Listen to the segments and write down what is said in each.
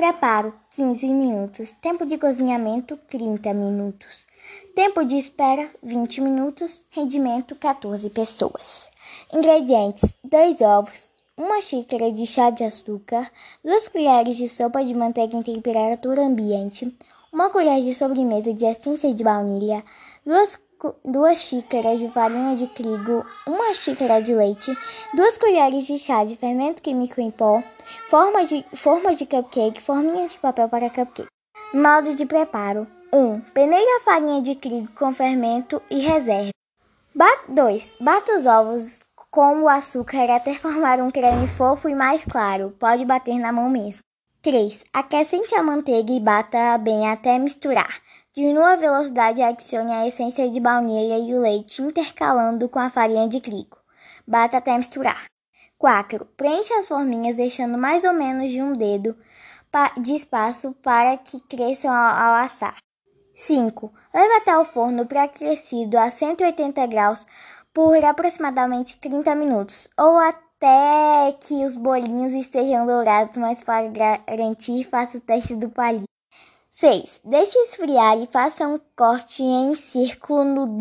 Preparo 15 minutos. Tempo de cozinhamento 30 minutos. Tempo de espera 20 minutos. Rendimento 14 pessoas. Ingredientes: 2 ovos, 1 xícara de chá de açúcar, 2 colheres de sopa de manteiga em temperatura ambiente, 1 colher de sobremesa de essência de baunilha, 2 2 xícaras de farinha de trigo, 1 xícara de leite, 2 colheres de chá de fermento químico em pó, forma de, forma de cupcake, forminhas de papel para cupcake. Modo de preparo: 1. Peneire a farinha de trigo com fermento e reserve. 2. Bata os ovos com o açúcar até formar um creme fofo e mais claro. Pode bater na mão mesmo. 3. Acrescente a manteiga e bata bem até misturar. Diminua a velocidade e adicione a essência de baunilha e o leite, intercalando com a farinha de trigo. Bata até misturar. 4. Preencha as forminhas deixando mais ou menos de um dedo de espaço para que cresçam ao assar. 5. Leve até o forno pré-aquecido a 180 graus por aproximadamente 30 minutos ou até que os bolinhos estejam dourados, mas para garantir, faça o teste do palito. 6. Deixe esfriar e faça um corte em círculo no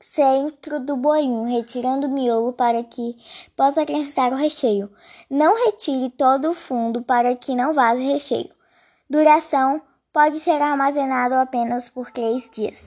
centro do bolinho, retirando o miolo para que possa acrescentar o recheio. Não retire todo o fundo para que não vaze recheio. Duração pode ser armazenado apenas por 3 dias.